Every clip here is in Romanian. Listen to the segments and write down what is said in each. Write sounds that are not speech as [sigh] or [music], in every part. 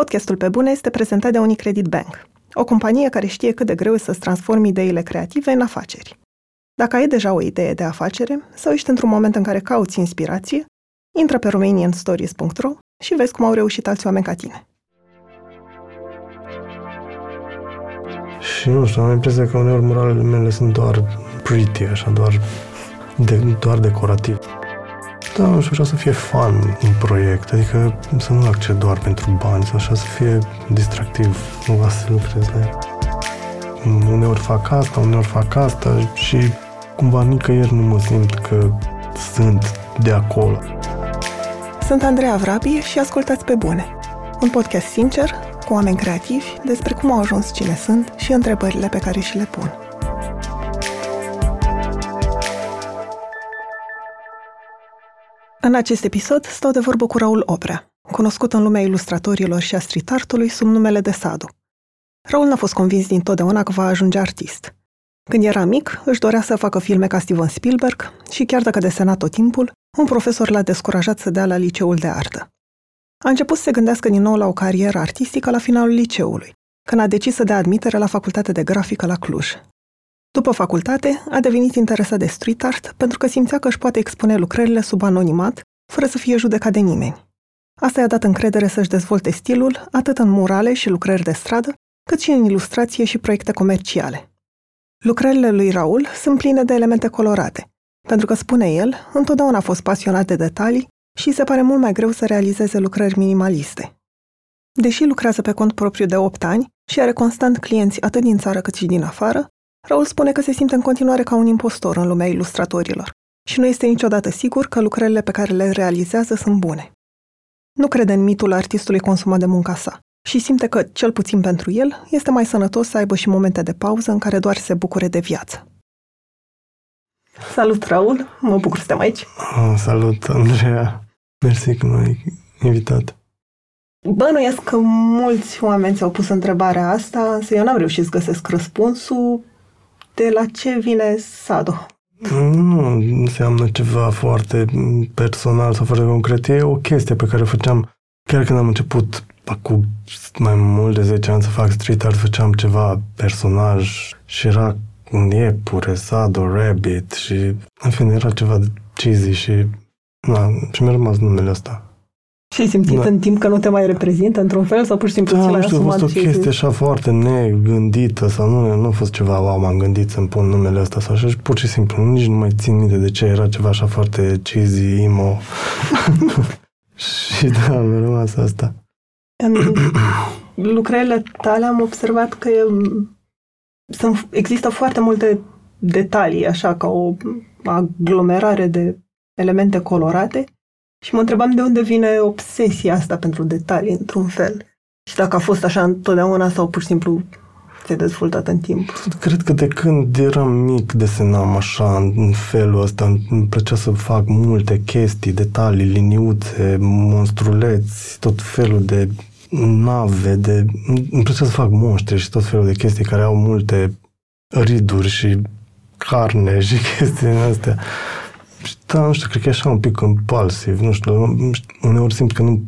Podcastul Pe Bune este prezentat de Unicredit Bank, o companie care știe cât de greu e să-ți transformi ideile creative în afaceri. Dacă ai deja o idee de afacere sau ești într-un moment în care cauți inspirație, intră pe romanianstories.ro și vezi cum au reușit alți oameni ca tine. Și nu știu, am impresia că uneori moralele mele sunt doar pretty, așa, doar, de, doar decorativ. Da, nu știu, vreau să fie fun un proiect, adică să nu accept doar pentru bani, sau așa să fie distractiv, nu să lucrez la el. Uneori fac asta, uneori fac asta și cumva nicăieri nu mă simt că sunt de acolo. Sunt Andreea Vrabie și ascultați pe bune. Un podcast sincer, cu oameni creativi, despre cum au ajuns cine sunt și întrebările pe care și le pun. În acest episod stau de vorbă cu Raul Oprea, cunoscut în lumea ilustratorilor și a street artului sub numele de Sadu. Raul n-a fost convins dintotdeauna că va ajunge artist. Când era mic, își dorea să facă filme ca Steven Spielberg și chiar dacă desena tot timpul, un profesor l-a descurajat să dea la liceul de artă. A început să se gândească din nou la o carieră artistică la finalul liceului, când a decis să dea admitere la facultatea de grafică la Cluj. După facultate, a devenit interesat de street art pentru că simțea că își poate expune lucrările sub anonimat, fără să fie judecat de nimeni. Asta i-a dat încredere să-și dezvolte stilul atât în murale și lucrări de stradă, cât și în ilustrație și proiecte comerciale. Lucrările lui Raul sunt pline de elemente colorate, pentru că, spune el, întotdeauna a fost pasionat de detalii și se pare mult mai greu să realizeze lucrări minimaliste. Deși lucrează pe cont propriu de 8 ani și are constant clienți atât din țară cât și din afară, Raul spune că se simte în continuare ca un impostor în lumea ilustratorilor și nu este niciodată sigur că lucrările pe care le realizează sunt bune. Nu crede în mitul artistului consumat de munca sa și simte că, cel puțin pentru el, este mai sănătos să aibă și momente de pauză în care doar se bucure de viață. Salut, Raul! Mă bucur să te aici! Oh, salut, Andreea! Mersi că m-ai invitat. Bănuiesc că mulți oameni ți-au pus întrebarea asta, însă eu n-am reușit să găsesc răspunsul de la ce vine Sado. Nu înseamnă ceva foarte personal sau foarte concret. E o chestie pe care o făceam chiar când am început cu mai mult de 10 ani să fac street art, făceam ceva personaj și era un iepure, Sado, Rabbit și în fine era ceva cheesy și na, și mi-a rămas numele ăsta. Și ai simțit da. în timp că nu te mai reprezintă într-un fel sau pur și simplu da, ți l-ai știu, asumat? a fost o chestie așa foarte negândită sau nu, nu a fost ceva, wow, m-am gândit să-mi pun numele ăsta sau așa și pur și simplu, nici nu mai țin minte de ce era ceva așa foarte cheesy, emo. [laughs] și da, mi-a rămas asta. În [coughs] lucrările tale am observat că e, sunt, există foarte multe detalii, așa, ca o aglomerare de elemente colorate și mă întrebam de unde vine obsesia asta pentru detalii, într-un fel. Și dacă a fost așa întotdeauna sau pur și simplu se dezvoltat în timp. Cred că de când eram mic desenam așa, în felul ăsta. Îmi plăcea să fac multe chestii, detalii, liniuțe, monstruleți, tot felul de nave, de... Îmi plăcea să fac monștri și tot felul de chestii care au multe riduri și carne și [laughs] chestii astea. Da, nu știu, cred că e așa un pic impulsiv, nu știu, uneori simt că nu,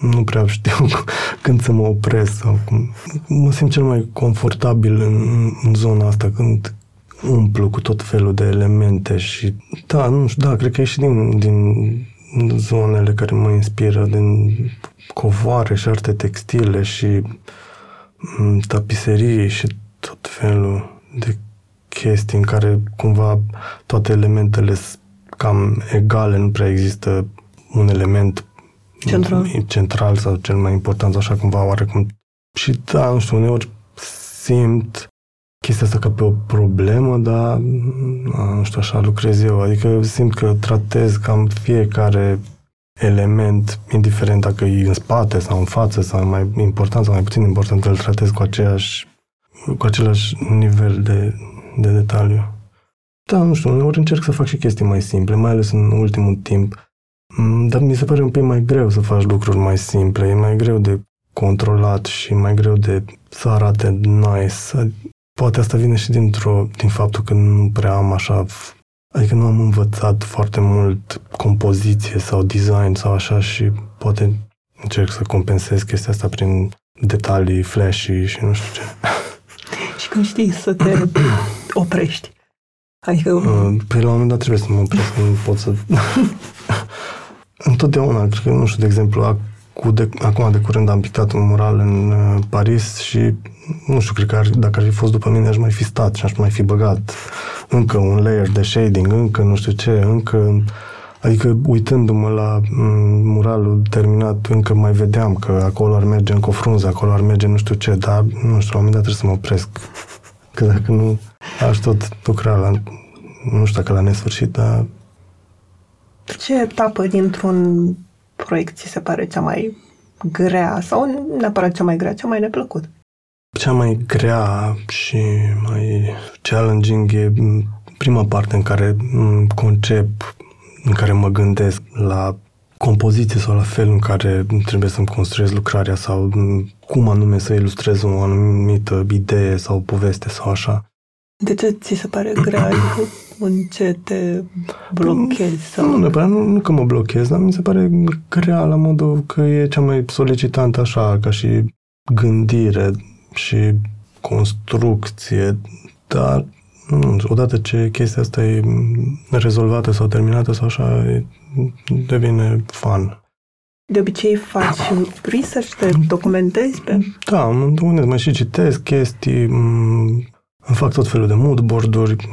nu prea știu [laughs] când să mă opresc sau cum. Mă simt cel mai confortabil în, în zona asta când umplu cu tot felul de elemente și da, nu știu, da, cred că e și din, din zonele care mă inspiră, din covoare și arte textile și mm, tapiserii și tot felul de chestii în care cumva toate elementele sunt cam egale, nu prea există un element central, central sau cel mai important, așa cumva oarecum. Și da, nu știu, uneori simt chestia asta ca pe o problemă, dar nu știu, așa lucrez eu. Adică simt că tratez cam fiecare element, indiferent dacă e în spate sau în față sau mai important sau mai puțin important, îl tratez cu aceeași cu același nivel de, de detaliu. Da, nu știu, uneori încerc să fac și chestii mai simple, mai ales în ultimul timp. Mm, dar mi se pare un pic mai greu să faci lucruri mai simple, e mai greu de controlat și mai greu de să arate nice. Poate asta vine și dintr-o, din faptul că nu prea am așa, adică nu am învățat foarte mult compoziție sau design sau așa și poate încerc să compensez chestia asta prin detalii flashy și nu știu ce. și când știi să te [clears throat] oprești. Adică... Uh, păi la un moment dat trebuie să mă opresc, nu pot să... [laughs] Întotdeauna, cred că, nu știu, de exemplu, cu de, acum de curând am pictat un mural în uh, Paris și nu știu, cred că ar, dacă ar fi fost după mine aș mai fi stat și aș mai fi băgat încă un layer de shading, încă nu știu ce, încă Adică uitându-mă la mm, muralul terminat, încă mai vedeam că acolo ar merge încă o frunză, acolo ar merge nu știu ce, dar nu știu, la un moment dat trebuie să mă opresc. Că dacă nu, aș tot lucra la, nu știu dacă la nesfârșit, dar... Ce etapă dintr-un proiect ți se pare cea mai grea sau nu neapărat cea mai grea, cea mai neplăcut? Cea mai grea și mai challenging e prima parte în care concep, în care mă gândesc la compoziție sau la felul în care trebuie să-mi construiesc lucrarea sau cum anume să ilustrez o anumită idee sau poveste sau așa. De ce ți se pare grea? în ce te blochezi? Sau... Nu, neapărat, nu, nu că mă blochez, dar mi se pare grea la modul că e cea mai solicitantă așa, ca și gândire și construcție, dar nu, odată ce chestia asta e rezolvată sau terminată sau așa, devine fun. De obicei faci [coughs] research, te documentezi pe... Da, mă documentez, mai și citesc chestii, îmi fac tot felul de moodboard-uri,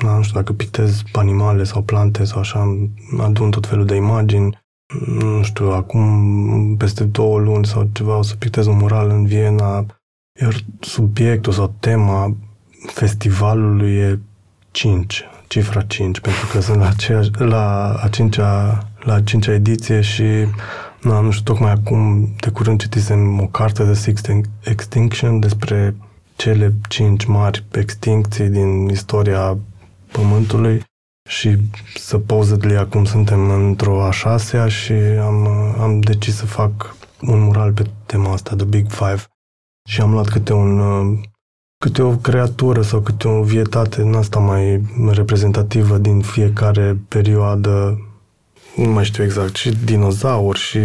nu știu dacă pictez animale sau plante sau așa, adun tot felul de imagini. Nu știu, acum, peste două luni sau ceva, o să pictez un mural în Viena, iar subiectul sau tema festivalului e 5, cifra 5, pentru că sunt la, aceea, la, a cincea, la a cincea ediție și na, nu știu, tocmai acum, de curând citisem o carte de Sixth Extinction despre cele cinci mari extincții din istoria Pământului și supposedly acum suntem într-o a șasea și am, am decis să fac un mural pe tema asta, The Big Five. Și am luat câte un câte o creatură sau câte o vietate în asta mai reprezentativă din fiecare perioadă nu mai știu exact, și dinozauri, și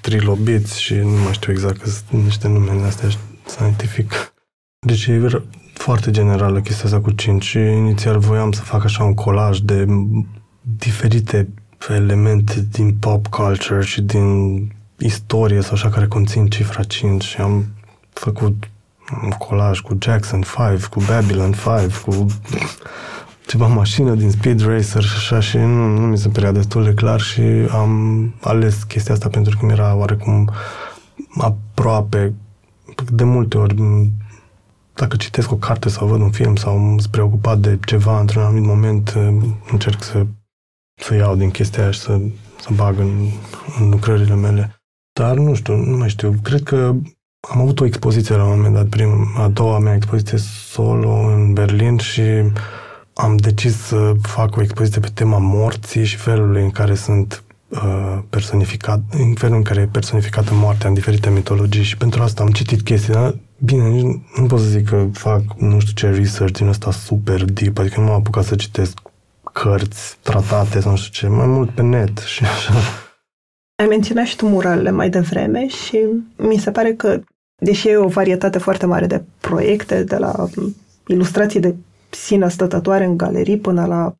trilobiți, și nu mai știu exact că sunt niște nume astea scientific. Deci e foarte generală chestia asta cu 5 și inițial voiam să fac așa un colaj de diferite elemente din pop culture și din istorie sau așa care conțin cifra 5 și am făcut un colaj cu Jackson 5, cu Babylon 5, cu ceva mașină din Speed Racer și așa și nu, nu mi se părea destul de clar și am ales chestia asta pentru că mi era oarecum aproape de multe ori dacă citesc o carte sau văd un film sau sunt preocupat de ceva într-un anumit moment, încerc să, să iau din chestia aia și să, să bag în, în lucrările mele. Dar nu știu, nu mai știu. Cred că am avut o expoziție la un moment dat, prim, a doua mea expoziție solo în Berlin și am decis să fac o expoziție pe tema morții și felului în care sunt uh, personificat, în felul în care e personificată moartea în diferite mitologii și pentru asta am citit chestii, dar Bine, nici nu pot să zic că fac nu știu ce research din ăsta super deep, adică nu m-am apucat să citesc cărți, tratate sau nu știu ce, mai mult pe net și așa. Ai menționat și tu muralele mai devreme și mi se pare că, deși e o varietate foarte mare de proiecte, de la ilustrații de sine stătătoare în galerii până la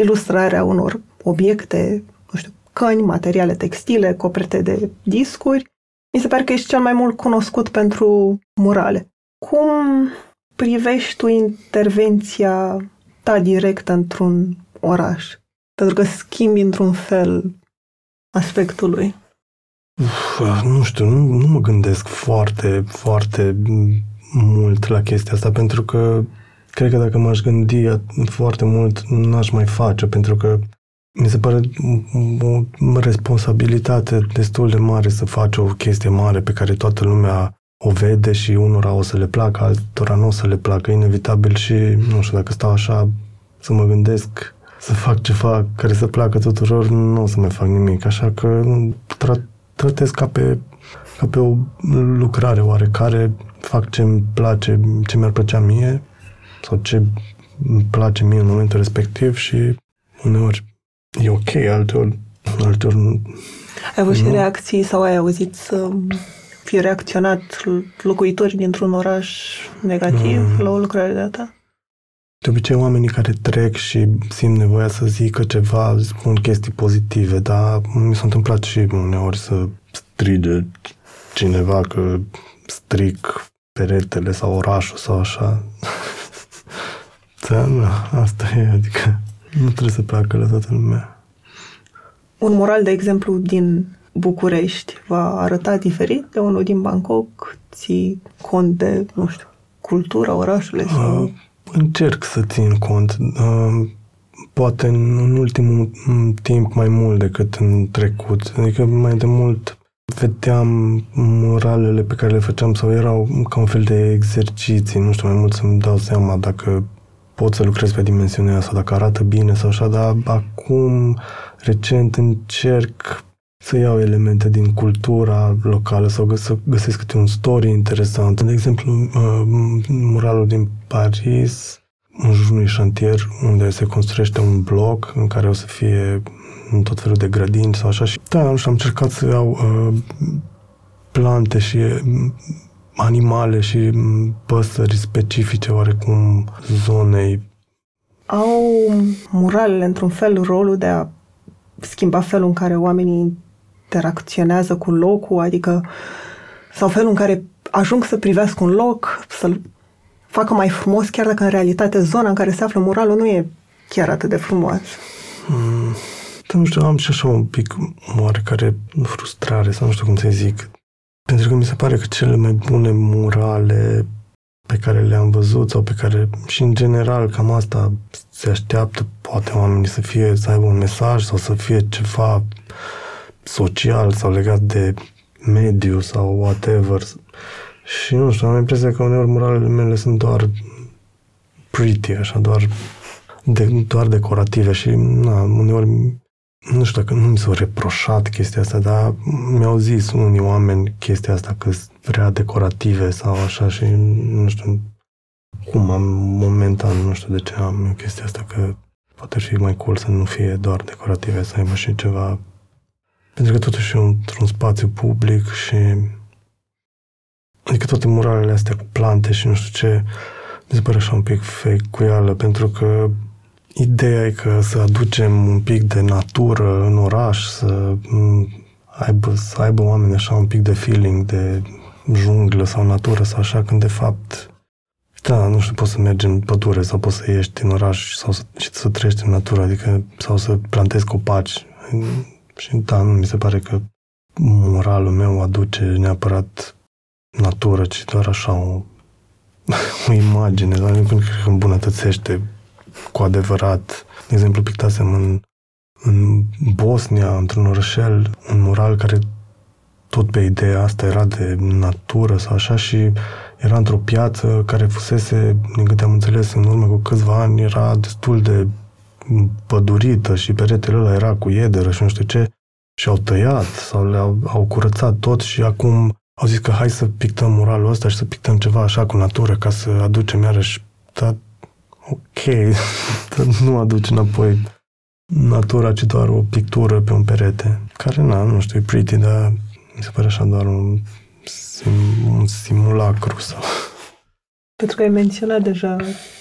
ilustrarea unor obiecte, nu știu, căni, materiale textile, coperte de discuri, mi se pare că ești cel mai mult cunoscut pentru murale. Cum privești tu intervenția ta directă într-un oraș? Pentru că schimbi într-un fel aspectul lui. Uf, nu știu, nu, nu mă gândesc foarte, foarte mult la chestia asta, pentru că cred că dacă m-aș gândi foarte mult, n-aș mai face, pentru că mi se pare o responsabilitate destul de mare să faci o chestie mare pe care toată lumea o vede și unora o să le placă, altora nu o să le placă, inevitabil și, nu știu, dacă stau așa să mă gândesc să fac ceva care să placă tuturor, nu o să mai fac nimic. Așa că tra- tratez ca pe, ca pe o lucrare oarecare, fac ce îmi place, ce mi-ar plăcea mie sau ce îmi place mie în momentul respectiv și uneori e ok, alteori, alteori nu. Ai avut și reacții sau ai auzit să fie reacționat locuitorii dintr-un oraș negativ mm. la o lucrare de-a ta? De obicei, oamenii care trec și simt nevoia să zică ceva, spun chestii pozitive, dar mi s-a întâmplat și uneori să strige cineva că stric peretele sau orașul sau așa. [laughs] da, da, asta e, adică nu trebuie să placă la toată lumea. Un moral, de exemplu, din București va arăta diferit de unul din Bangkok? Ții cont de, nu știu, cultura orașului? Sau... Uh, încerc să țin cont. Uh, poate în, în ultimul timp mai mult decât în trecut. Adică mai de mult vedeam moralele pe care le făceam sau erau ca un fel de exerciții, nu știu, mai mult să-mi dau seama dacă pot să lucrez pe dimensiunea asta, dacă arată bine sau așa, dar acum, recent, încerc să iau elemente din cultura locală sau să găsesc câte un story interesant. De exemplu, uh, muralul din Paris, în jurul unui șantier unde se construiește un bloc în care o să fie tot felul de grădini sau așa. Și da, nu știu, am încercat să iau uh, plante și uh, animale și mm, păsări specifice oarecum zonei. Au muralele, într-un fel, rolul de a schimba felul în care oamenii interacționează cu locul, adică sau felul în care ajung să privească un loc, să-l facă mai frumos, chiar dacă în realitate zona în care se află muralul nu e chiar atât de frumoasă. Mm, nu știu, am și așa un pic oarecare frustrare sau nu știu cum să zic. Pentru că mi se pare că cele mai bune murale pe care le-am văzut sau pe care și în general cam asta se așteaptă poate oamenii să fie, să aibă un mesaj sau să fie ceva social sau legat de mediu sau whatever. Și nu știu, am impresia că uneori muralele mele sunt doar pretty, așa, doar, de, doar decorative și na, uneori nu știu dacă nu mi s-a reproșat chestia asta, dar mi-au zis unii oameni chestia asta că sunt prea decorative sau așa și nu știu cum am momentan, nu știu de ce am chestia asta că poate fi mai cool să nu fie doar decorative, să aibă și ceva. Pentru că totuși e într-un spațiu public și adică toate muralele astea cu plante și nu știu ce mi se pare așa un pic fake cuială, pentru că ideea e că să aducem un pic de natură în oraș, să aibă, să aibă oameni așa un pic de feeling de junglă sau natură sau așa, când de fapt da, nu știu, poți să mergi în pădure sau poți să ieși din oraș sau să, și să trăiești în natură, adică sau să plantezi copaci. Și da, nu mi se pare că moralul meu aduce neapărat natură, ci doar așa o, [laughs] o imagine, dar nu cred că îmbunătățește cu adevărat. De exemplu, pictasem în, în Bosnia, într-un orășel, un mural care tot pe ideea asta era de natură sau așa și era într-o piață care fusese, din câte am înțeles, în urmă cu câțiva ani, era destul de pădurită și peretele ăla era cu iederă și nu știu ce și au tăiat sau le-au au curățat tot și acum au zis că hai să pictăm muralul ăsta și să pictăm ceva așa cu natură ca să aducem iarăși dar ok, [laughs] dar nu aduce înapoi natura, ci doar o pictură pe un perete, care, na, nu știu, e pretty, dar mi se pare așa doar un, sim, un simulacru sau... Pentru că ai menționat deja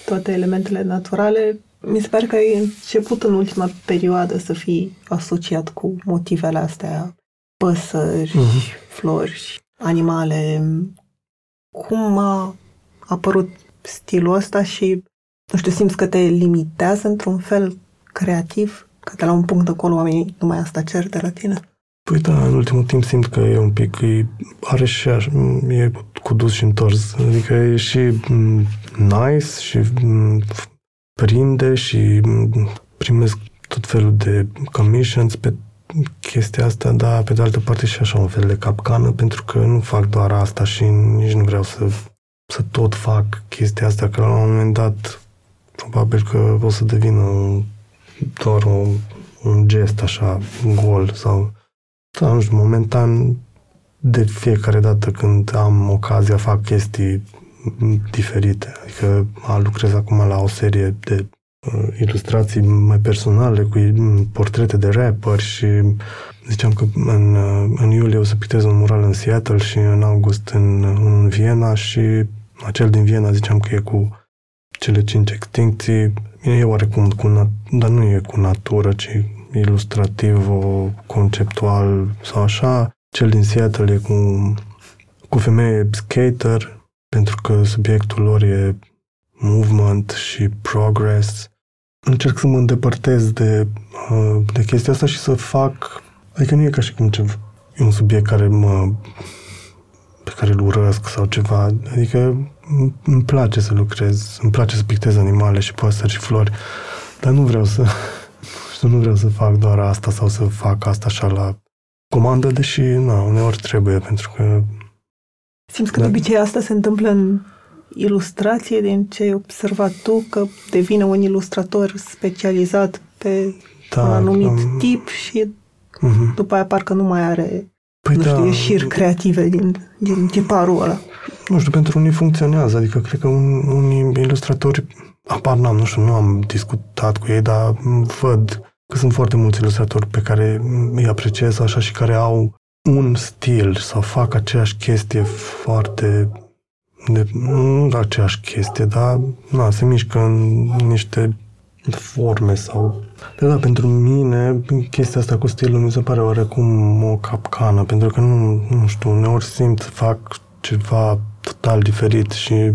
toate elementele naturale, mi se pare că ai început în ultima perioadă să fii asociat cu motivele astea, păsări, uh-huh. flori, animale. Cum a apărut stilul ăsta și, nu știu, simți că te limitează într-un fel creativ? Că de la un punct acolo oamenii numai asta cer de la tine? Păi da, în ultimul timp simt că e un pic, e, are și așa, e cu dus și întors. Adică e și mm, nice și mm, prinde și primesc tot felul de commissions pe chestia asta, dar pe de altă parte și așa un fel de capcană, pentru că nu fac doar asta și nici nu vreau să, să tot fac chestia asta, că la un moment dat probabil că o să devină doar un, un gest așa gol sau da, nu știu, momentan de fiecare dată când am ocazia fac chestii diferite. Adică lucrez acum la o serie de uh, ilustrații mai personale cu mm, portrete de rapperi și ziceam că în, uh, în iulie o să pictez un mural în Seattle și în august în, în Viena și acel din Viena ziceam că e cu cele cinci extincții, e oarecum cu, dar nu e cu natură, ci ilustrativ, conceptual sau așa. Cel din Seattle e cu, cu femeie skater, pentru că subiectul lor e movement și progress. Încerc să mă îndepărtez de, uh, de chestia asta și să fac... Adică nu e ca și cum ceva, e un subiect care mă pe care îl urăsc sau ceva. Adică îmi place să lucrez, îmi place să pictez animale și păsări și flori, dar nu vreau să știu, [laughs] nu vreau să fac doar asta sau să fac asta așa la comandă, deși, na, uneori trebuie, pentru că... Simți că da. de obicei asta se întâmplă în ilustrație, din ce ai observat tu, că devine un ilustrator specializat pe da, un anumit um, tip și uh-huh. după aia parcă nu mai are păi nu da, știu, ieșiri creative din, din tiparul ăla. Nu știu, pentru unii funcționează, adică cred că un, unii ilustratori, apar n-am, nu știu, nu am discutat cu ei, dar văd că sunt foarte mulți ilustratori pe care îi apreciez așa și care au un stil sau fac aceeași chestie foarte de, nu aceeași chestie, dar na, se mișcă în niște forme sau... De da, pentru mine chestia asta cu stilul mi se pare oarecum o capcană, pentru că nu, nu știu, uneori simt fac ceva total diferit și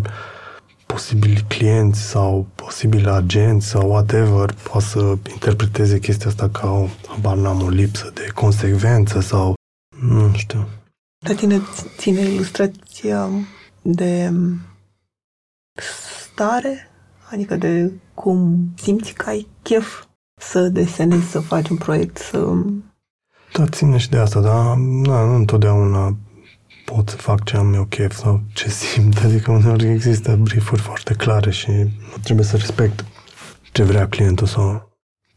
posibili clienți sau posibili agenți sau whatever poate să interpreteze chestia asta ca o, habar n-am, o lipsă de consecvență sau nu știu. Dar tine ține ilustrația de stare? Adică de cum simți că ai chef să desenezi, să faci un proiect, să... Da, ține și de asta, dar na, nu întotdeauna pot să fac ce am eu chef sau ce simt. Adică uneori există briefuri foarte clare și trebuie să respect ce vrea clientul sau...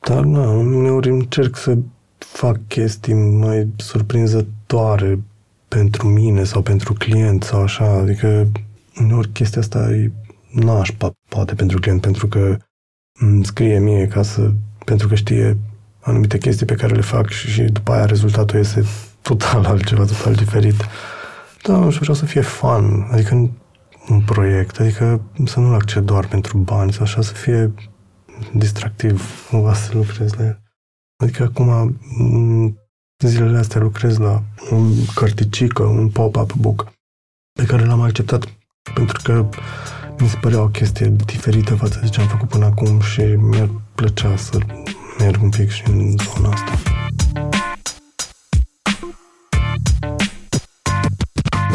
Dar, na, uneori încerc să fac chestii mai surprinzătoare pentru mine sau pentru client sau așa. Adică uneori chestia asta e nașpa, poate pentru client, pentru că îmi scrie mie ca să... pentru că știe anumite chestii pe care le fac și, și după aia rezultatul este total altceva, total diferit. Da, nu știu, vreau să fie fun, adică un proiect, adică să nu-l accept doar pentru bani, sau așa să fie distractiv, cumva să lucrez la el. Adică acum, zilele astea lucrez la un cărticică, un pop-up book, pe care l-am acceptat pentru că mi se părea o chestie diferită față de ce am făcut până acum și mi-ar plăcea să merg un pic și în zona asta.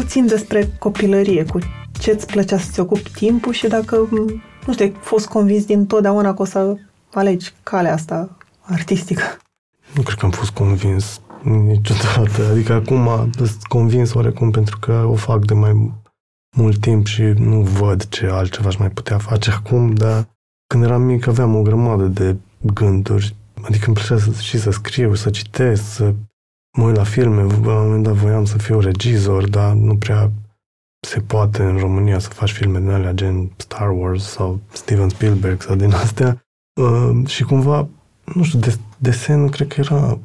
puțin despre copilărie, cu ce îți plăcea să-ți ocupi timpul și dacă, nu știu, ai fost convins din totdeauna că o să alegi calea asta artistică. Nu cred că am fost convins niciodată. Adică acum sunt convins oarecum pentru că o fac de mai mult timp și nu văd ce altceva aș mai putea face acum, dar când eram mic aveam o grămadă de gânduri. Adică îmi plăcea să, și să scriu, să citesc, să mă uit la filme. La un moment dat voiam să fiu regizor, dar nu prea se poate în România să faci filme din alea gen Star Wars sau Steven Spielberg sau din astea. Uh, și cumva, nu știu, des, desenul cred că era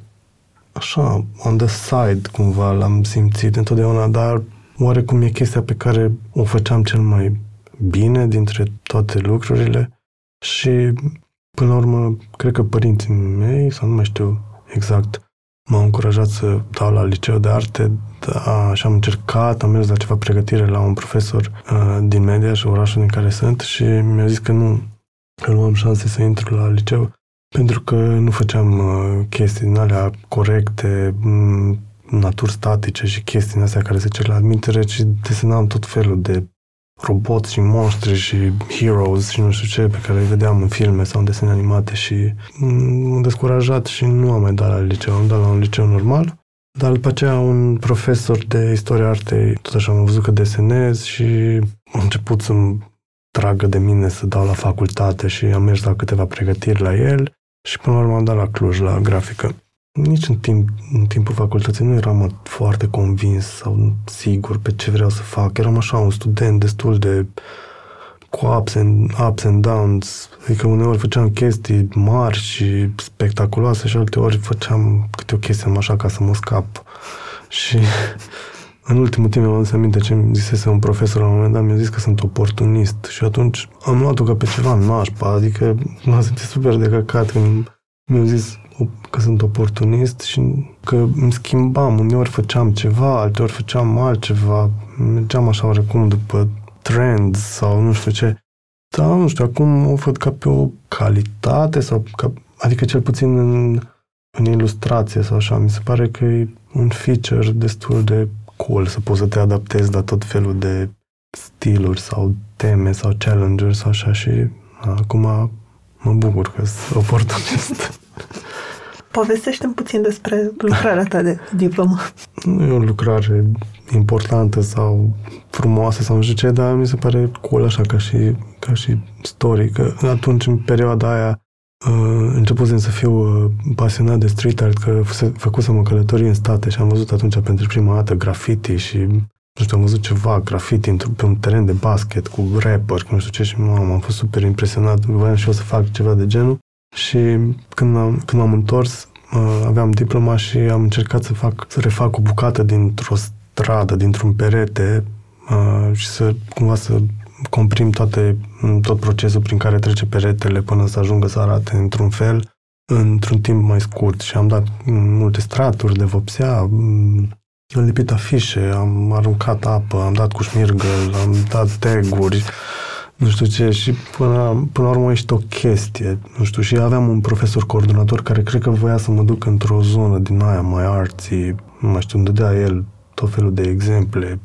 așa, on the side, cumva, l-am simțit întotdeauna, dar oarecum e chestia pe care o făceam cel mai bine dintre toate lucrurile și, până la urmă, cred că părinții mei, sau nu mai știu exact, m-au încurajat să dau la liceu de arte da, și am încercat, am mers la ceva pregătire la un profesor uh, din media și orașul din care sunt și mi-a zis că nu, că nu am șanse să intru la liceu pentru că nu făceam uh, chestii din alea corecte, m- naturi statice și chestii astea care se cer la admitere, ci desenam tot felul de roboți și monștri și heroes și nu știu ce pe care îi vedeam în filme sau în desene animate și m-am descurajat și nu am mai dat la liceu, am dat la un liceu normal. Dar după aceea un profesor de istoria artei, tot așa am văzut că desenez și a început să-mi tragă de mine să dau la facultate și am mers la câteva pregătiri la el și până la urmă am dat la Cluj, la grafică. Nici în, timp, în timpul facultății nu eram foarte convins sau sigur pe ce vreau să fac. Eram așa un student destul de cu ups and, ups and downs, adică uneori făceam chestii mari și spectaculoase și alte ori făceam câte o chestie așa ca să mă scap. Și [laughs] în ultimul timp am adus aminte ce mi zisese un profesor la un moment dat, mi-a zis că sunt oportunist și atunci am luat-o ca pe ceva nașpa, adică m-am simțit super de căcat când mi-a zis că sunt oportunist și că îmi schimbam, uneori făceam ceva, alteori făceam altceva, mergeam așa oarecum după trends sau nu știu ce. Dar nu știu, acum o văd ca pe o calitate sau ca, adică cel puțin în, în ilustrație sau așa, mi se pare că e un feature destul de cool să poți să te adaptezi la tot felul de stiluri sau teme sau challengers sau așa și acum mă bucur că sunt oportunist. [laughs] povestește puțin despre lucrarea ta de diplomă. Nu e o lucrare importantă sau frumoasă sau nu știu ce, dar mi se pare cool așa ca și, ca și story, că atunci, în perioada aia, uh, începusem să fiu uh, pasionat de street art, că făcusem o călătorie în state și am văzut atunci pentru prima dată graffiti și nu știu, am văzut ceva graffiti pe un teren de basket cu rapper, cu nu știu ce și mamă, am fost super impresionat, voiam și eu să fac ceva de genul și când am, când am întors, aveam diploma și am încercat să fac, să refac o bucată dintr-o stradă, dintr-un perete și să cumva să comprim toate, tot procesul prin care trece peretele până să ajungă să arate într-un fel, într-un timp mai scurt. Și am dat multe straturi de vopsea, am lipit afișe, am aruncat apă, am dat cu șmirgăl, am dat taguri, nu știu ce, și până, până la urmă ești o chestie, nu știu, și aveam un profesor coordonator care cred că voia să mă duc într-o zonă din aia mai arții, nu mai știu, îmi dădea el tot felul de exemple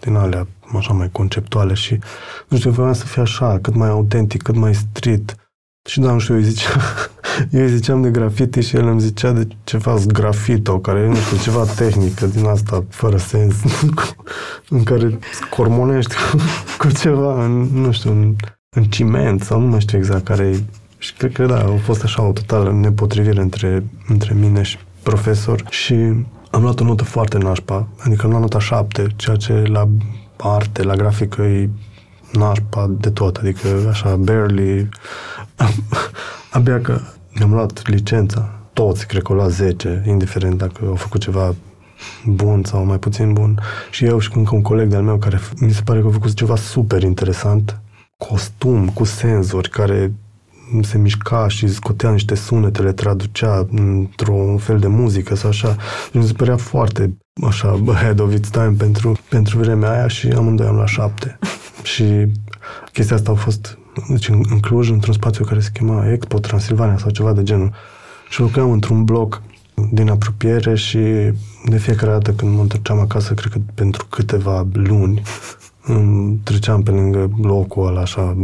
din alea așa mai conceptuale și, nu știu, voiam să fie așa, cât mai autentic, cât mai street. Și da, nu știu, eu îi ziceam, [laughs] eu îi ziceam de grafiti și el îmi zicea de ceva grafito, care nu știu, ceva tehnică din asta, fără sens, [laughs] în care scormonești cu, [laughs] cu ceva, în, nu știu, în, în ciment sau nu mai știu exact care e. Și cred că da, a fost așa o totală nepotrivire între, între mine și profesor și am luat o notă foarte nașpa, adică am luat nota șapte, ceea ce la arte, la grafică e nașpa de tot, adică așa, barely, abia că mi-am luat licența, toți, cred că au luat 10, indiferent dacă au făcut ceva bun sau mai puțin bun. Și eu și cu încă un coleg de-al meu care mi se pare că a făcut ceva super interesant, costum cu senzori care se mișca și scotea niște sunete, le traducea într-un fel de muzică sau așa. Și mi se părea foarte așa head of its time pentru, pentru vremea aia și amândoi am la șapte. [laughs] și chestia asta a fost deci în, în Cluj, într-un spațiu care se chema Expo Transilvania sau ceva de genul. Și lucram într-un bloc din apropiere și de fiecare dată când mă întorceam acasă, cred că pentru câteva luni, [laughs] treceam pe lângă locul ăla așa,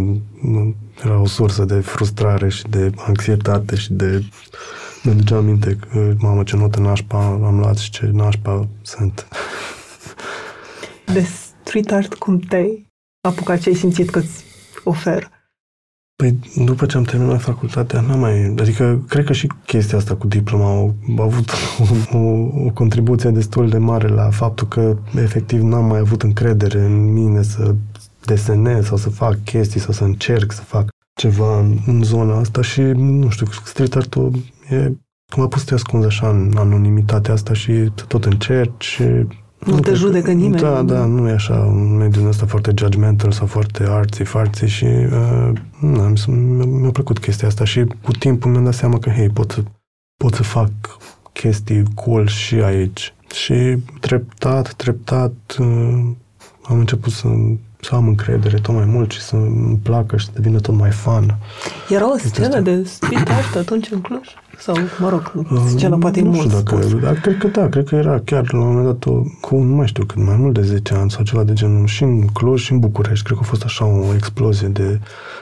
era o sursă de frustrare și de anxietate și de... Mi duceam aminte că, mamă, ce notă nașpa am luat și ce nașpa sunt. De street art, cum te-ai apucat, ce ai simțit că îți oferă? Păi, după ce am terminat facultatea, n-am mai... Adică, cred că și chestia asta cu diploma a, a avut o, [laughs] o, o contribuție destul de mare la faptul că, efectiv, n-am mai avut încredere în mine să desenez sau să fac chestii sau să încerc să fac ceva în, în zona asta și, nu știu, street art-ul e cum a pus să te ascunzi așa în anonimitatea asta și tot încerci și nu, nu te judecă nimeni. Da, da, nu e așa un mediu ăsta foarte judgmental sau foarte artsy, fartsy și uh, na, mi-a plăcut chestia asta și cu timpul mi-am dat seama că, hei, pot să, pot să fac chestii cool și aici. Și treptat, treptat uh, am început să să am încredere tot mai mult și să îmi placă și să devină tot mai fan. Era o scenă de street art atunci în Cluj? Sau, mă rog, scenă poate nu mult știu dacă, spus. dar cred că da, cred că era chiar la un moment dat o, cu, nu mai știu cât, mai mult de 10 ani sau ceva de genul, și în Cluj și în București. Cred că a fost așa o explozie de,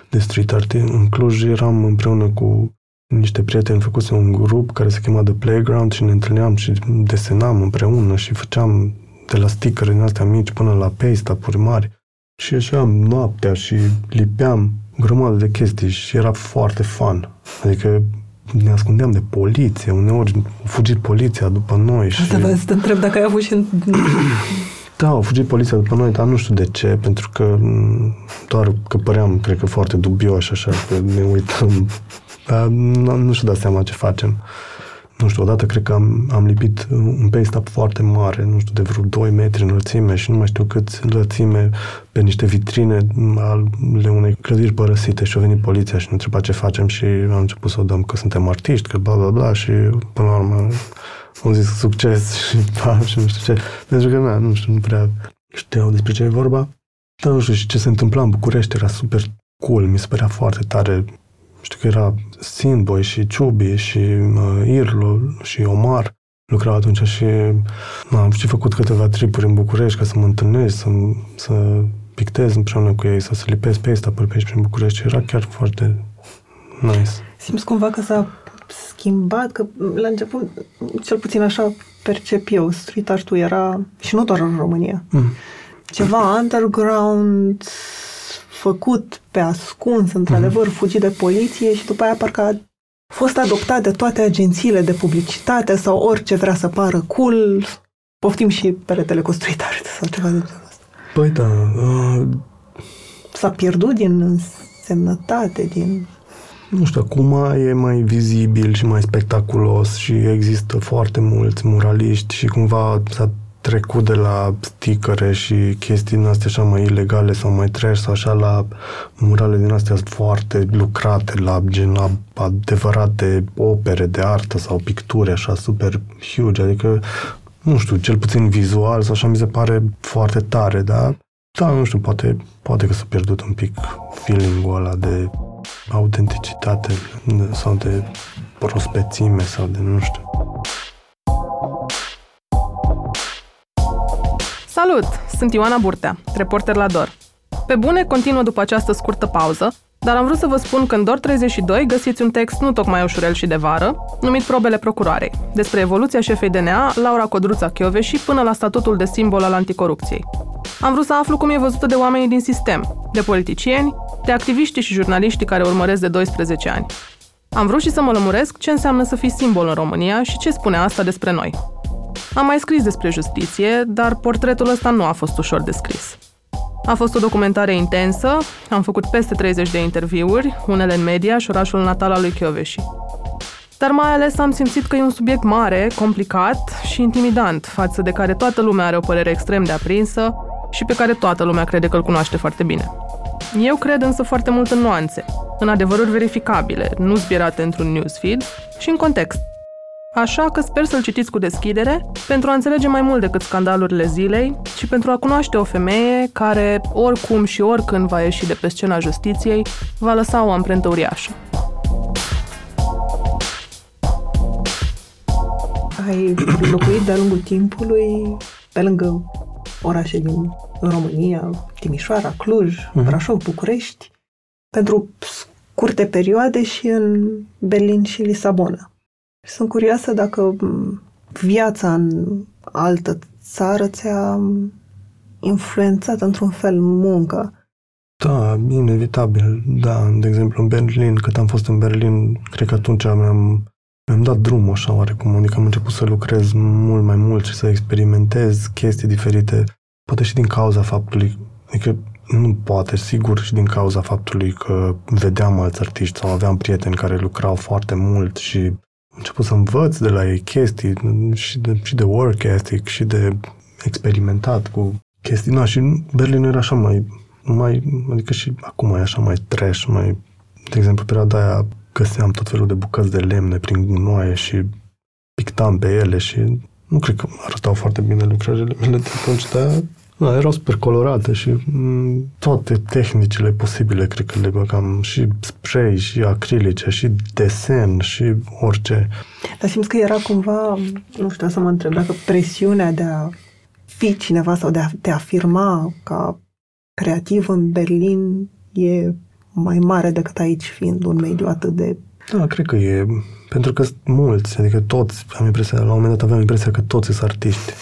de street art. În Cluj eram împreună cu niște prieteni, făcuse un grup care se chema The Playground și ne întâlneam și desenam împreună și făceam de la sticker din astea mici până la paste-up-uri mari. Și ieșeam noaptea și lipeam grămadă de chestii și era foarte fun. Adică ne ascundeam de poliție, uneori a fugit poliția după noi și... Asta vă să te întreb dacă ai avut și în... Da, au fugit poliția după noi, dar nu știu de ce, pentru că m, doar că păream, cred că, foarte dubioși, așa, că ne uităm, dar nu, nu știu da seama ce facem. Nu știu, odată cred că am, am lipit un paste-up foarte mare, nu știu, de vreo 2 metri înălțime și nu mai știu cât lățime pe niște vitrine ale unei clădiri părăsite și a venit poliția și ne întreba ce facem și am început să o dăm că suntem artiști, că bla bla bla și până la urmă am zis succes [laughs] și pa și nu știu ce. Pentru că, na, nu știu, nu prea știau despre ce e vorba. Dar nu știu și ce se întâmpla în București era super cool, mi se părea foarte tare. Știu că era Sindboy și Ciubi și uh, Irlo și Omar lucrau atunci și na, am și făcut câteva tripuri în București ca să mă întâlnesc, să, să pictez împreună cu ei, să se lipesc pe ăsta pe aici prin București. Era chiar foarte nice. Simți cumva că s-a schimbat, că la început, cel puțin așa percep eu, street art era, și nu doar în România, Mm. ceva underground, făcut pe ascuns, într-adevăr, fugit de poliție și după aia parcă a fost adoptat de toate agențiile de publicitate sau orice vrea să pară cool. Poftim și peretele cu street art sau ceva de genul ăsta. Păi da, uh, S-a pierdut din însemnătate, din... Nu știu, acum e mai vizibil și mai spectaculos și există foarte mulți muraliști și cumva s-a trecut de la sticăre și chestii din astea așa mai ilegale sau mai trash sau așa la murale din astea foarte lucrate, la gen la adevărate opere de artă sau picturi așa super huge, adică nu știu, cel puțin vizual sau așa mi se pare foarte tare, dar da, nu știu, poate, poate că s-a pierdut un pic feeling-ul ăla de autenticitate sau de prospețime sau de nu știu. Salut! Sunt Ioana Burtea, reporter la DOR. Pe bune, continuă după această scurtă pauză, dar am vrut să vă spun că în DOR 32 găsiți un text nu tocmai ușurel și de vară, numit Probele Procuroarei, despre evoluția șefei DNA, Laura Codruța Chioveși, până la statutul de simbol al anticorupției. Am vrut să aflu cum e văzută de oamenii din sistem, de politicieni, de activiștii și jurnaliștii care urmăresc de 12 ani. Am vrut și să mă lămuresc ce înseamnă să fii simbol în România și ce spune asta despre noi. Am mai scris despre justiție, dar portretul ăsta nu a fost ușor de scris. A fost o documentare intensă, am făcut peste 30 de interviuri, unele în media și orașul natal al lui Chioveși. Dar mai ales am simțit că e un subiect mare, complicat și intimidant, față de care toată lumea are o părere extrem de aprinsă și pe care toată lumea crede că îl cunoaște foarte bine. Eu cred însă foarte mult în nuanțe, în adevăruri verificabile, nu zbierate într-un newsfeed și în context. Așa că sper să-l citiți cu deschidere pentru a înțelege mai mult decât scandalurile zilei și pentru a cunoaște o femeie care, oricum și oricând va ieși de pe scena justiției, va lăsa o amprentă uriașă. Ai locuit de-a lungul timpului pe lângă orașe din România, Timișoara, Cluj, Brașov, București, pentru scurte perioade și în Berlin și Lisabona. Sunt curioasă dacă m, viața în altă țară ți-a influențat într-un fel munca. Da, inevitabil, da. De exemplu, în Berlin, cât am fost în Berlin, cred că atunci mi-am, mi-am dat drumul așa oarecum, adică am început să lucrez mult mai mult și să experimentez chestii diferite, poate și din cauza faptului, adică nu poate, sigur și din cauza faptului că vedeam alți artiști sau aveam prieteni care lucrau foarte mult și am început să învăț de la ei chestii și de, și de work ethic și de experimentat cu chestii. Na, și Berlin era așa mai, mai, adică și acum e așa mai trash, mai, de exemplu, perioada aia găseam tot felul de bucăți de lemne prin gunoaie și pictam pe ele și nu cred că arătau foarte bine lucrările mele de atunci, dar Da, erau super colorate și m- mm, toate tehnicile posibile, cred că le băgam, și spray, și acrilice, și desen, și orice. Dar simți că era cumva, nu știu, să mă întreb, dacă presiunea de a fi cineva sau de a te afirma ca creativ în Berlin e mai mare decât aici, fiind un mediu atât de... Da, cred că e, pentru că sunt mulți, adică toți, am impresia, la un moment dat aveam impresia că toți sunt artiști.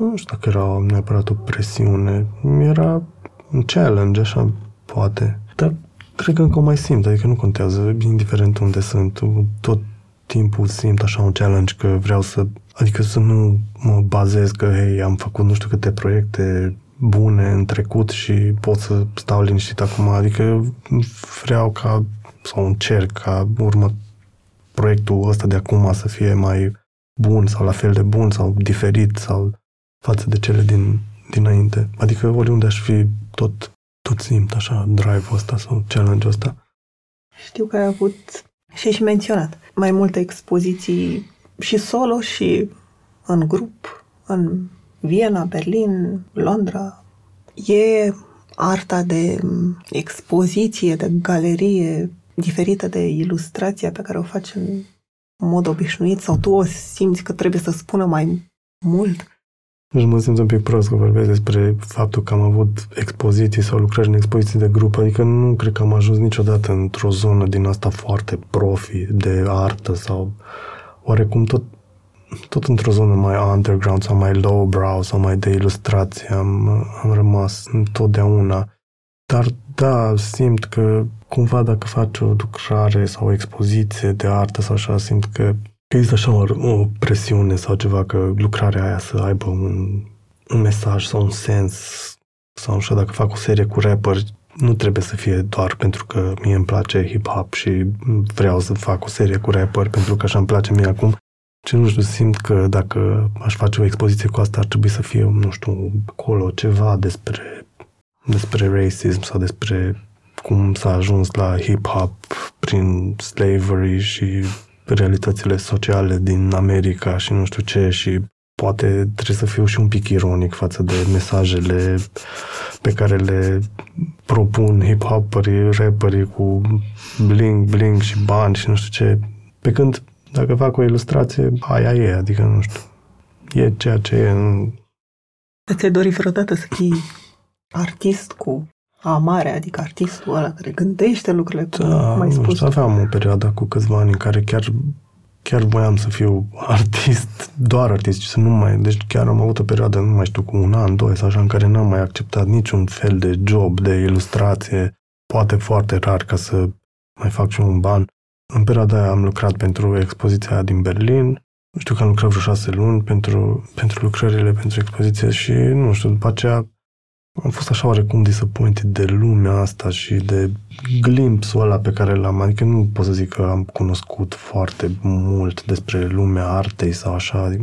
Nu știu dacă era neapărat o presiune, era un challenge, așa, poate. Dar cred că încă o mai simt, adică nu contează, indiferent unde sunt, tot timpul simt așa un challenge că vreau să, adică să nu mă bazez că, hei, am făcut nu știu câte proiecte bune în trecut și pot să stau liniștit acum, adică vreau ca, sau încerc ca urmă proiectul ăsta de acum să fie mai bun sau la fel de bun sau diferit sau față de cele din, dinainte. Adică oriunde aș fi, tot, tot simt așa drive-ul ăsta sau challenge-ul ăsta. Știu că ai avut și ai și menționat mai multe expoziții și solo și în grup, în Viena, Berlin, Londra. E arta de expoziție, de galerie diferită de ilustrația pe care o faci în mod obișnuit sau tu o simți că trebuie să spună mai mult? Deci mă simt un pic prost că vorbesc despre faptul că am avut expoziții sau lucrări în expoziții de grup, adică nu cred că am ajuns niciodată într-o zonă din asta foarte profi de artă sau oarecum tot, tot într-o zonă mai underground sau mai lowbrow sau mai de ilustrație am, am rămas întotdeauna. Dar da, simt că cumva dacă faci o lucrare sau o expoziție de artă sau așa, simt că există așa o, o presiune sau ceva că lucrarea aia să aibă un, un mesaj sau un sens sau așa, dacă fac o serie cu rapperi, nu trebuie să fie doar pentru că mie îmi place hip-hop și vreau să fac o serie cu rapperi pentru că așa îmi place mie acum. Ce nu știu, simt că dacă aș face o expoziție cu asta ar trebui să fie, nu știu, acolo ceva despre, despre racism sau despre cum s-a ajuns la hip-hop prin slavery și realitățile sociale din America și nu știu ce și poate trebuie să fiu și un pic ironic față de mesajele pe care le propun hip-hopperii, rapperii cu bling-bling și bani și nu știu ce. Pe când dacă fac o ilustrație, aia e, adică nu știu, e ceea ce e în... Ți-ai dori vreodată să fii artist cu amare, adică artistul ăla care gândește lucrurile, cum da, mai spus. Știu, aveam o perioadă cu câțiva ani în care chiar chiar voiam să fiu artist, doar artist, să nu mai, deci chiar am avut o perioadă, nu mai știu, cu un an, doi sau așa, în care n-am mai acceptat niciun fel de job, de ilustrație, poate foarte rar ca să mai fac și un ban. În perioada aia am lucrat pentru expoziția din Berlin, știu că am lucrat vreo șase luni pentru, pentru lucrările pentru expoziție și, nu știu, după aceea am fost așa oarecum disappointed de lumea asta și de glimpsul ăla pe care l-am, adică nu pot să zic că am cunoscut foarte mult despre lumea artei sau așa,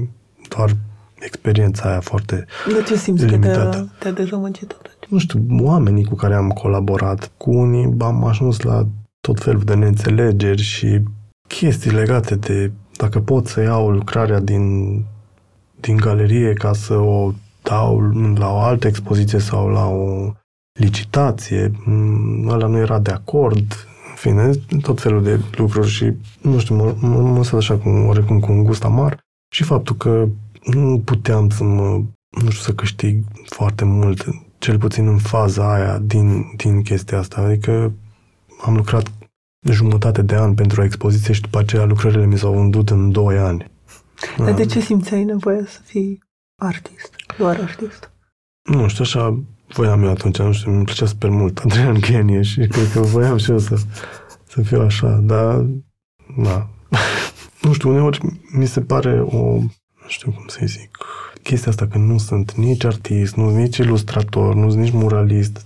doar experiența aia foarte De ce simți limitată. că te-a, te-a dezamăgit Nu știu, oamenii cu care am colaborat, cu unii am ajuns la tot felul de neînțelegeri și chestii legate de dacă pot să iau lucrarea din, din galerie ca să o dau la o altă expoziție sau la o licitație, mm, ăla nu era de acord, în fine, tot felul de lucruri și, nu știu, mă, mă, mă așa cu, oarecum cu un gust amar și faptul că nu puteam să mă, nu știu, să câștig foarte mult, cel puțin în faza aia din, din chestia asta. Adică am lucrat jumătate de an pentru o expoziție și după aceea lucrările mi s-au vândut în doi ani. Dar de ce simțeai nevoia să fii artist? Doar artist? Nu știu, așa voiam eu atunci, nu știu, îmi plăcea super mult Adrian Genie și cred că voiam și eu să, să fiu așa, dar, da. [laughs] nu știu, uneori mi se pare o, nu știu cum să zic, chestia asta că nu sunt nici artist, nu sunt nici ilustrator, nu sunt nici muralist.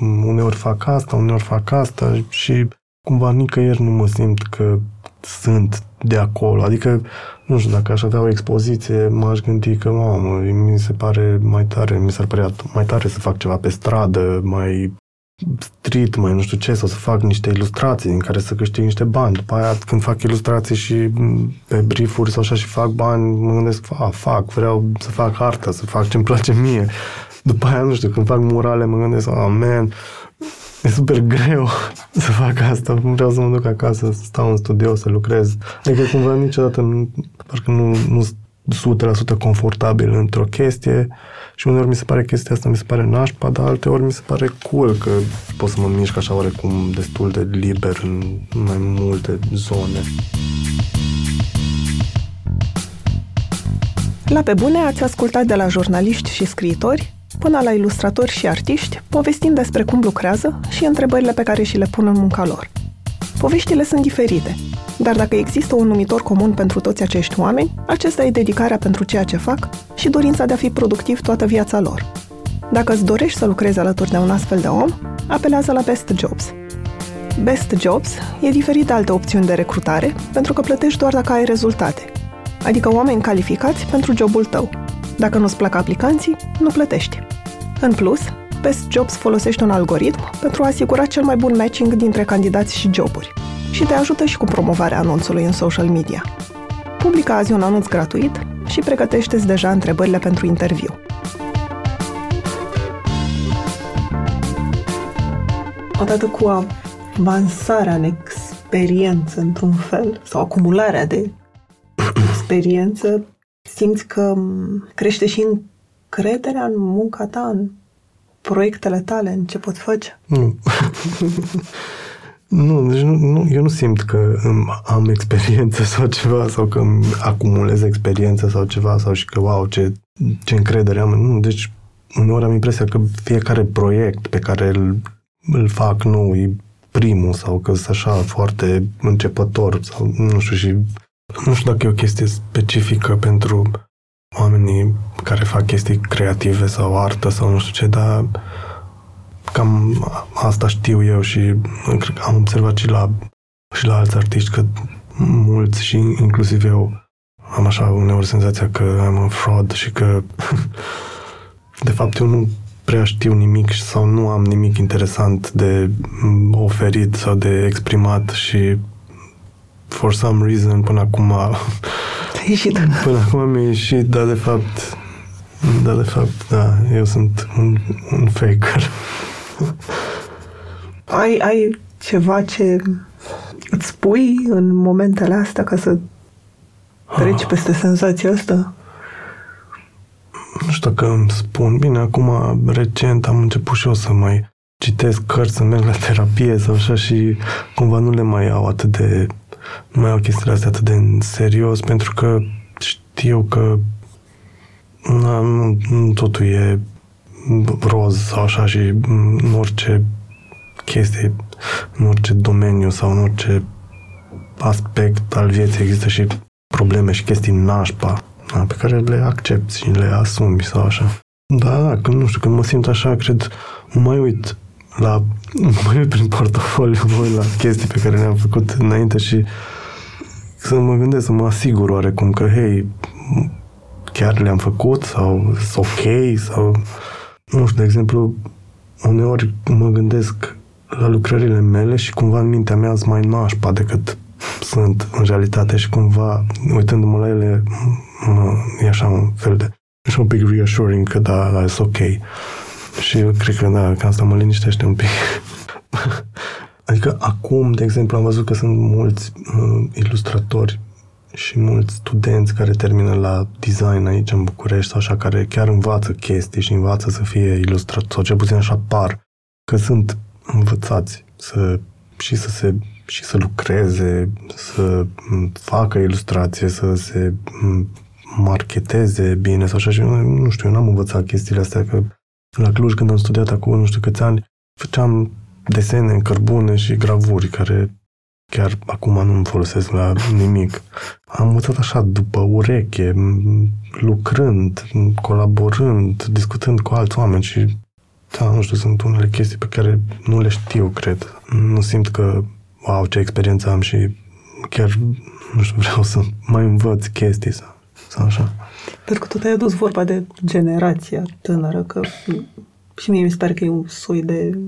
Uneori fac asta, uneori fac asta și cumva nicăieri nu mă simt că sunt de acolo. Adică, nu știu, dacă aș avea o expoziție, m-aș gândi că, mamă, mi se pare mai tare, mi s-ar părea mai tare să fac ceva pe stradă, mai street, mai nu știu ce, sau să fac niște ilustrații în care să câștig niște bani. După aia, când fac ilustrații și pe briefuri sau așa și fac bani, mă gândesc, a, fac, vreau să fac artă, să fac ce-mi place mie. după aia, nu știu, când fac murale, mă gândesc, oh, man, e super greu [laughs] să fac asta. Vreau să mă duc acasă, să stau în studio, să lucrez. Adică cumva niciodată, nu, parcă nu, nu 100% confortabil într-o chestie și uneori mi se pare chestia asta mi se pare nașpa, dar alteori mi se pare cool că pot să mă mișc așa oarecum destul de liber în mai multe zone. La Pe Bune ați ascultat de la jurnaliști și scriitori până la ilustratori și artiști, povestind despre cum lucrează și întrebările pe care și le pun în munca lor. Poveștile sunt diferite, dar dacă există un numitor comun pentru toți acești oameni, acesta e dedicarea pentru ceea ce fac și dorința de a fi productiv toată viața lor. Dacă îți dorești să lucrezi alături de un astfel de om, apelează la Best Jobs. Best Jobs e diferit de alte opțiuni de recrutare, pentru că plătești doar dacă ai rezultate, adică oameni calificați pentru jobul tău. Dacă nu-ți plac aplicanții, nu plătești. În plus, Best Jobs folosește un algoritm pentru a asigura cel mai bun matching dintre candidați și joburi și te ajută și cu promovarea anunțului în social media. Publica azi un anunț gratuit și pregătește-ți deja întrebările pentru interviu. Odată cu avansarea în experiență, într-un fel, sau acumularea de experiență, simți că crește și încrederea în munca ta, în proiectele tale, în ce poți face? Nu. [laughs] nu, deci nu, nu, eu nu simt că am experiență sau ceva, sau că acumulez experiență sau ceva, sau și că, wow, ce, ce încredere am. Nu, deci uneori am impresia că fiecare proiect pe care îl, îl fac nou e primul sau că sunt așa foarte începător sau nu știu și nu știu dacă e o chestie specifică pentru oamenii care fac chestii creative sau artă sau nu știu ce, dar cam asta știu eu și cred că am observat și la, și la alți artiști că mulți și inclusiv eu am așa uneori senzația că am un fraud și că [laughs] de fapt eu nu prea știu nimic sau nu am nimic interesant de oferit sau de exprimat și for some reason până acum [laughs] ieșit. Până acum mi-a ieșit, dar de fapt dar de fapt, da, eu sunt un, un faker. [laughs] ai, ai ceva ce îți spui în momentele astea ca să treci ah. peste senzația asta? Nu știu dacă îmi spun. Bine, acum, recent, am început și eu să mai citesc cărți, să merg la terapie sau așa și cumva nu le mai au atât de nu mai au chestiile astea atât de în serios, pentru că știu că na, nu, nu totul e roz sau așa și în orice chestie, în orice domeniu sau în orice aspect al vieții există și probleme și chestii nașpa da, pe care le accepti și le asumi sau așa. Da, da, când, nu știu, când mă simt așa, cred, mă mai uit la, mă uit prin portofoliu, mă uit la chestii pe care le-am făcut înainte și să mă gândesc, să mă asigur oarecum că, hei, chiar le-am făcut sau sunt ok sau, nu știu, de exemplu, uneori mă gândesc la lucrările mele și cumva în mintea mea sunt mai nașpa decât sunt în realitate și cumva, uitându-mă la ele, mă, e așa un fel de, așa un pic reassuring că da, da, sunt ok. Și eu cred că da, că asta mă liniștește un pic. adică acum, de exemplu, am văzut că sunt mulți uh, ilustratori și mulți studenți care termină la design aici în București sau așa, care chiar învață chestii și învață să fie ilustratori, sau cel puțin așa par, că sunt învățați să, și să se și să lucreze, să facă ilustrație, să se marketeze bine sau așa și nu știu, eu n-am învățat chestiile astea, că la Cluj, când am studiat acum nu știu câți ani, făceam desene în cărbune și gravuri care chiar acum nu îmi folosesc la nimic. Am învățat așa, după ureche, lucrând, colaborând, discutând cu alți oameni și da, nu știu, sunt unele chestii pe care nu le știu, cred. Nu simt că, wow, ce experiență am și chiar, nu știu, vreau să mai învăț chestii sau, sau așa. Pentru că tot ai adus vorba de generația tânără, că și mie mi se pare că e un soi de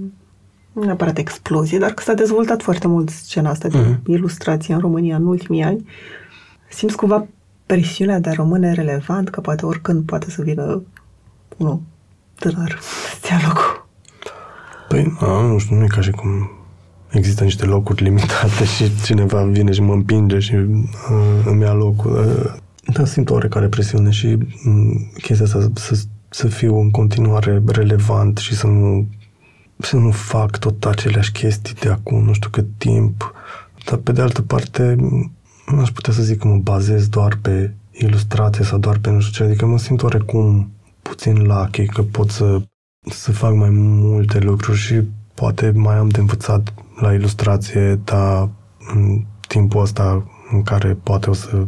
nu neapărat explozie, dar că s-a dezvoltat foarte mult scena asta de uh-huh. ilustrație în România în ultimii ani. Simți cumva presiunea de a rămâne relevant, că poate oricând poate să vină unul tânăr stea locul? Păi, a, nu știu, nu e ca și cum există niște locuri limitate [laughs] și cineva vine și mă împinge și uh, îmi ia locul. Uh, da, simt o oarecare presiune și uh, chestia asta să, să fiu în continuare relevant și să nu să nu fac tot aceleași chestii de acum nu știu cât timp. Dar pe de altă parte, nu aș putea să zic că mă bazez doar pe ilustrație sau doar pe nu știu ce, adică mă simt oarecum puțin lucky că pot să, să fac mai multe lucruri și poate mai am de învățat la ilustrație, dar în timpul ăsta în care poate o să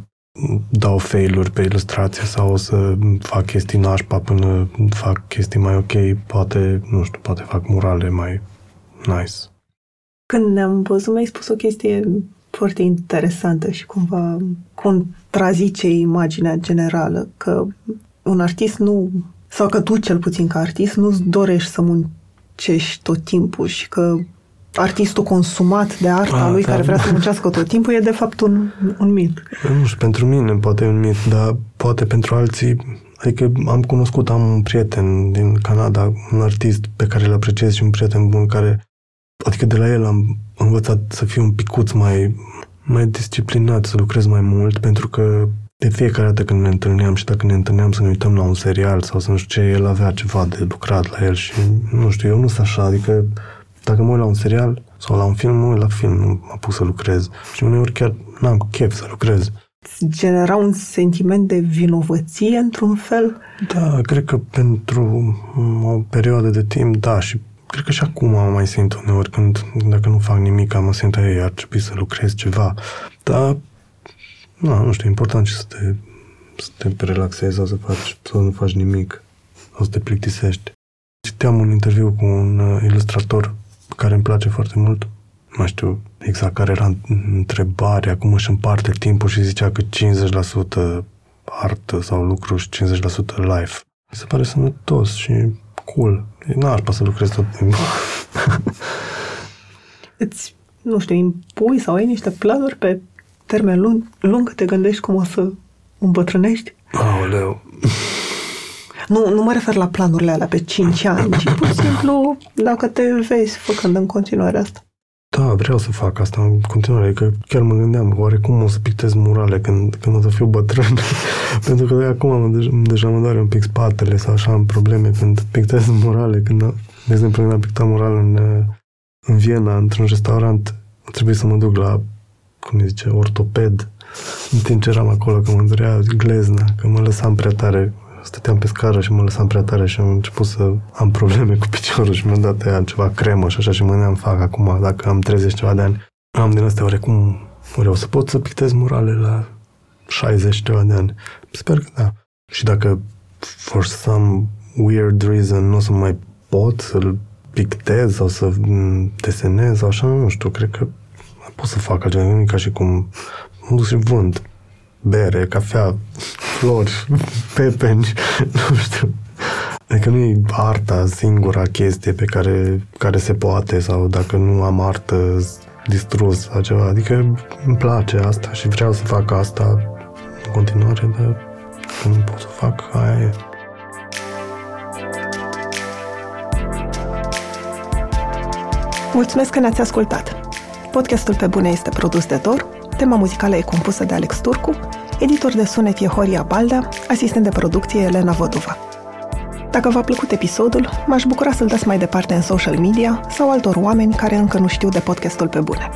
dau failuri pe ilustrație sau o să fac chestii nașpa până fac chestii mai ok, poate, nu știu, poate fac murale mai nice. Când ne-am văzut, mi-ai spus o chestie foarte interesantă și cumva contrazice imaginea generală, că un artist nu, sau că tu cel puțin ca artist, nu-ți dorești să muncești tot timpul și că artistul consumat de arta A, lui da, care vrea să muncească tot timpul e de fapt un, un mit. Nu știu, pentru mine poate e un mit, dar poate pentru alții Adică am cunoscut, am un prieten din Canada, un artist pe care îl apreciez și un prieten bun care, adică de la el am învățat să fiu un picuț mai, mai disciplinat, să lucrez mai mult, pentru că de fiecare dată când ne întâlneam și dacă ne întâlneam să ne uităm la un serial sau să nu știu ce, el avea ceva de lucrat la el și nu știu, eu nu sunt așa, adică dacă mă uit la un serial sau la un film, mă uit la film, nu mă pus să lucrez. Și uneori chiar n-am chef să lucrez. Genera un sentiment de vinovăție, într-un fel? Da, cred că pentru o perioadă de timp, da, și cred că și acum mă mai simt uneori când, dacă nu fac nimic, mă simt, ei, ar trebui să lucrez ceva. Dar, nu, nu știu, important și să te, să te relaxezi sau să faci, să nu faci nimic, sau să te plictisești. Citeam un interviu cu un uh, ilustrator care îmi place foarte mult. Nu mai știu exact care era întrebarea, cum își împarte timpul și zicea că 50% artă sau lucru și 50% life. Mi se pare sănătos și cool. N-aș să lucrez tot timpul. [laughs] Îți, nu știu, impui sau ai niște planuri pe termen lung, lung te gândești cum o să îmbătrânești? Aoleu. Nu, nu mă refer la planurile alea pe 5 ani, ci pur și simplu dacă te vezi făcând în continuare asta. Da, vreau să fac asta în continuare, că chiar mă gândeam, oare cum o să pictez murale când, când o să fiu bătrân? [laughs] Pentru că de acum mă, deja mă doare un pic spatele sau așa am probleme când pictez murale. Când, de exemplu, când am pictat mural în, în Viena, într-un restaurant, trebuie să mă duc la, cum zice, ortoped, în timp ce eram acolo, că mă durea glezna, că mă lăsam prea tare stăteam pe scară și mă lăsam prea tare și am început să am probleme cu piciorul și mi-am dat ea ceva cremă și așa și mă am fac acum, dacă am 30 ceva de ani. Am din astea oarecum, vreau să pot să pictez murale la 60 ceva de ani. Sper că da. Și dacă for some weird reason nu o să mai pot să-l pictez sau să desenez sau așa, nu știu, cred că pot să fac altceva, nu ca și cum mă duc și vând bere, cafea, flori, [laughs] pepeni, [laughs] nu știu. Adică nu e arta singura chestie pe care, care se poate sau dacă nu am artă distrus sau ceva. Adică îmi place asta și vreau să fac asta în continuare, dar nu pot să fac, aia e. Mulțumesc că ne-ați ascultat! Podcastul Pe Bune este produs de Dor, tema muzicală e compusă de Alex Turcu Editor de sunet e Horia Balda, asistent de producție Elena Văduva. Dacă v-a plăcut episodul, m-aș bucura să-l dați mai departe în social media sau altor oameni care încă nu știu de podcastul pe bune.